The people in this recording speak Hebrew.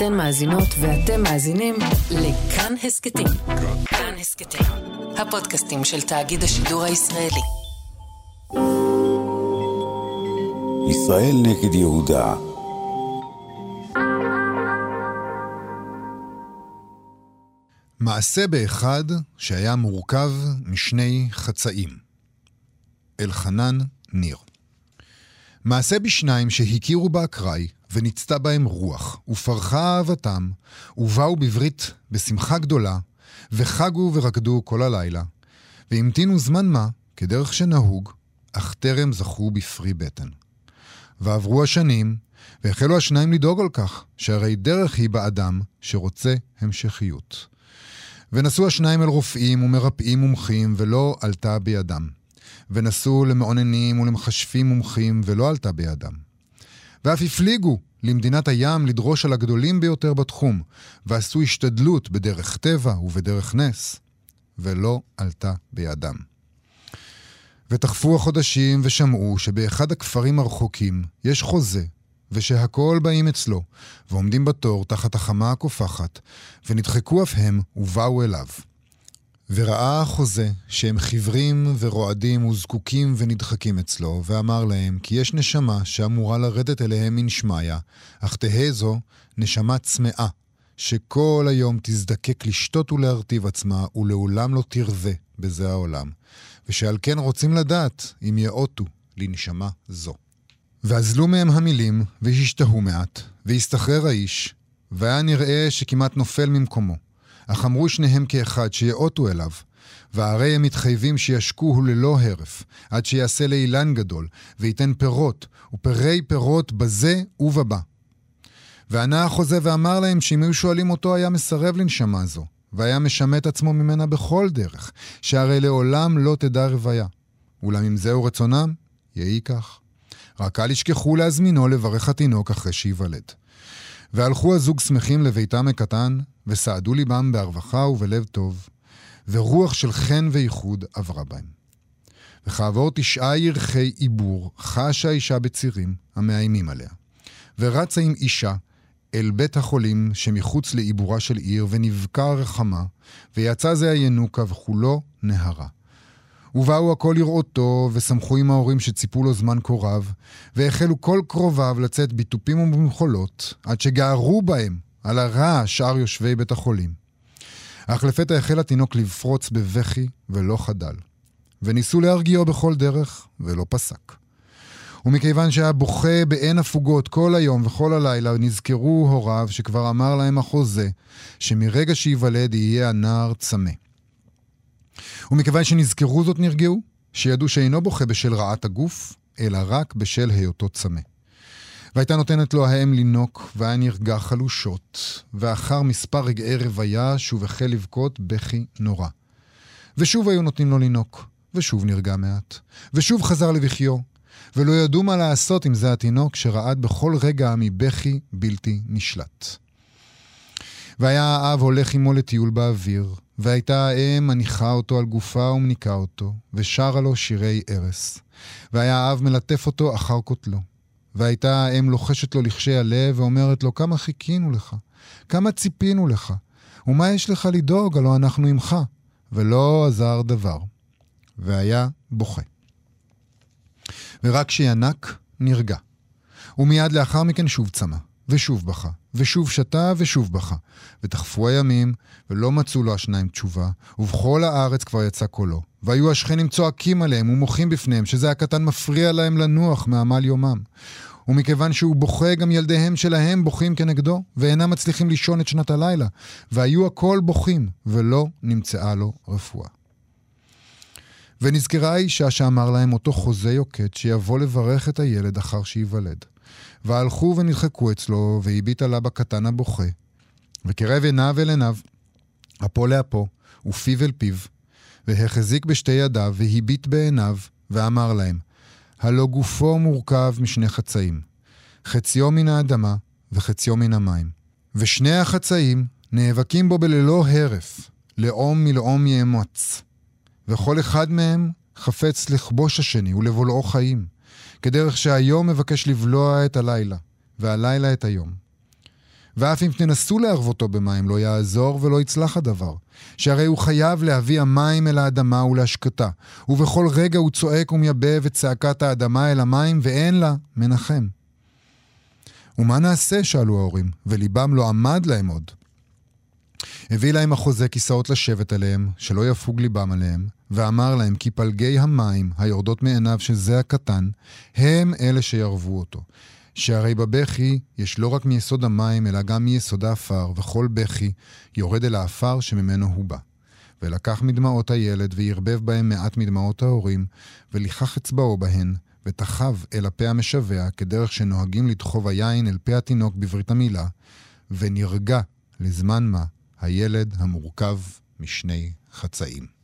אתן מאזינות ואתם מאזינים לכאן הסכתים. כאן הסכתים, הפודקאסטים של תאגיד השידור הישראלי. ישראל נגד יהודה מעשה באחד שהיה מורכב משני חצאים. אלחנן ניר. מעשה בשניים שהכירו באקראי, ונצתה בהם רוח, ופרחה אהבתם, ובאו בברית בשמחה גדולה, וחגו ורקדו כל הלילה, והמתינו זמן מה, כדרך שנהוג, אך טרם זכו בפרי בטן. ועברו השנים, והחלו השניים לדאוג על כך, שהרי דרך היא באדם שרוצה המשכיות. ונסעו השניים אל רופאים ומרפאים מומחים, ולא עלתה בידם. ונסעו למעוננים ולמכשפים מומחים, ולא עלתה בידם. ואף הפליגו למדינת הים לדרוש על הגדולים ביותר בתחום, ועשו השתדלות בדרך טבע ובדרך נס, ולא עלתה בידם. ותחפו החודשים ושמעו שבאחד הכפרים הרחוקים יש חוזה, ושהכל באים אצלו, ועומדים בתור תחת החמה הקופחת, ונדחקו אף הם ובאו אליו. וראה החוזה שהם חיוורים ורועדים וזקוקים ונדחקים אצלו, ואמר להם כי יש נשמה שאמורה לרדת אליהם מן שמיא, אך תהא זו נשמה צמאה, שכל היום תזדקק לשתות ולהרטיב עצמה, ולעולם לא תרווה בזה העולם. ושעל כן רוצים לדעת אם יאותו לנשמה זו. ואזלו מהם המילים, והשתהו מעט, והסתחרר האיש, והיה נראה שכמעט נופל ממקומו. אך אמרו שניהם כאחד שיאותו אליו, והרי הם מתחייבים שישקוהו ללא הרף, עד שיעשה לאילן גדול, וייתן פירות, ופרי פירות בזה ובבא. וענה החוזה ואמר להם שאם היו שואלים אותו היה מסרב לנשמה זו, והיה משמט עצמו ממנה בכל דרך, שהרי לעולם לא תדע רוויה. אולם אם זהו רצונם, יהי כך. רק אל ישכחו להזמינו לברך התינוק אחרי שייוולד. והלכו הזוג שמחים לביתם הקטן, וסעדו ליבם בהרווחה ובלב טוב, ורוח של חן וייחוד עברה בהם. וכעבור תשעה ירחי עיבור, חשה האישה בצירים המאיימים עליה. ורצה עם אישה אל בית החולים שמחוץ לעיבורה של עיר, ונבקע רחמה, ויצא זה הינוקה וכולו נהרה. ובאו הכל לראותו, ושמחו עם ההורים שציפו לו זמן כה רב, והחלו כל קרוביו לצאת בתופים ובמחולות, עד שגערו בהם על הרע שאר יושבי בית החולים. אך לפתע החל התינוק לפרוץ בבכי ולא חדל. וניסו להרגיעו בכל דרך, ולא פסק. ומכיוון שהיה בוכה בעין הפוגות כל היום וכל הלילה, נזכרו הוריו שכבר אמר להם החוזה, שמרגע שייוולד יהיה הנער צמא. ומכיוון שנזכרו זאת נרגעו, שידעו שאינו בוכה בשל רעת הגוף, אלא רק בשל היותו צמא. והייתה נותנת לו האם לינוק, והיה נרגע חלושות, ואחר מספר רגעי רוויה שוב החל לבכות בכי נורא. ושוב היו נותנים לו לינוק, ושוב נרגע מעט, ושוב חזר לבכיו, ולא ידעו מה לעשות עם זה התינוק שרעד בכל רגע מבכי בלתי נשלט. והיה האב הולך עמו לטיול באוויר, והייתה האם מניחה אותו על גופה ומניקה אותו, ושרה לו שירי ארס. והיה האב מלטף אותו אחר קוטלו. והייתה האם לוחשת לו לכשי הלב ואומרת לו, כמה חיכינו לך, כמה ציפינו לך, ומה יש לך לדאוג, הלא אנחנו עמך. ולא עזר דבר. והיה בוכה. ורק כשינק, נרגע. ומיד לאחר מכן שוב צמא. ושוב בכה, ושוב שתה ושוב בכה. ותחפו הימים, ולא מצאו לו השניים תשובה, ובכל הארץ כבר יצא קולו. והיו השכנים צועקים עליהם ומוחים בפניהם, שזה הקטן מפריע להם לנוח מעמל יומם. ומכיוון שהוא בוכה, גם ילדיהם שלהם בוכים כנגדו, ואינם מצליחים לישון את שנת הלילה. והיו הכל בוכים, ולא נמצאה לו רפואה. ונזכרה האישה שאמר להם אותו חוזה יוקד שיבוא לברך את הילד אחר שייוולד. והלכו ונדחקו אצלו, והביט עליו הקטן הבוכה. וקרב עיניו אל עיניו, אפו לאפו, ופיו אל פיו, והחזיק בשתי ידיו, והביט בעיניו, ואמר להם, הלא גופו מורכב משני חצאים, חציו מן האדמה וחציו מן המים. ושני החצאים נאבקים בו בללא הרף, לאום מלאום יאמץ. וכל אחד מהם חפץ לכבוש השני ולבולעו חיים. כדרך שהיום מבקש לבלוע את הלילה, והלילה את היום. ואף אם תנסו לערבותו במים לא יעזור ולא יצלח הדבר. שהרי הוא חייב להביא המים אל האדמה ולהשקתה, ובכל רגע הוא צועק ומייבב את צעקת האדמה אל המים, ואין לה מנחם. ומה נעשה? שאלו ההורים, וליבם לא עמד להם עוד. הביא להם החוזה כיסאות לשבת עליהם, שלא יפוג ליבם עליהם, ואמר להם כי פלגי המים היורדות מעיניו של זה הקטן, הם אלה שירבו אותו. שהרי בבכי יש לא רק מיסוד המים, אלא גם מיסוד האפר, וכל בכי יורד אל האפר שממנו הוא בא. ולקח מדמעות הילד, וערבב בהם מעט מדמעות ההורים, וליקח אצבעו בהן, ותחב אל הפה המשווע, כדרך שנוהגים לדחוב היין אל פה התינוק בברית המילה, ונרגע לזמן מה הילד המורכב משני חצאים.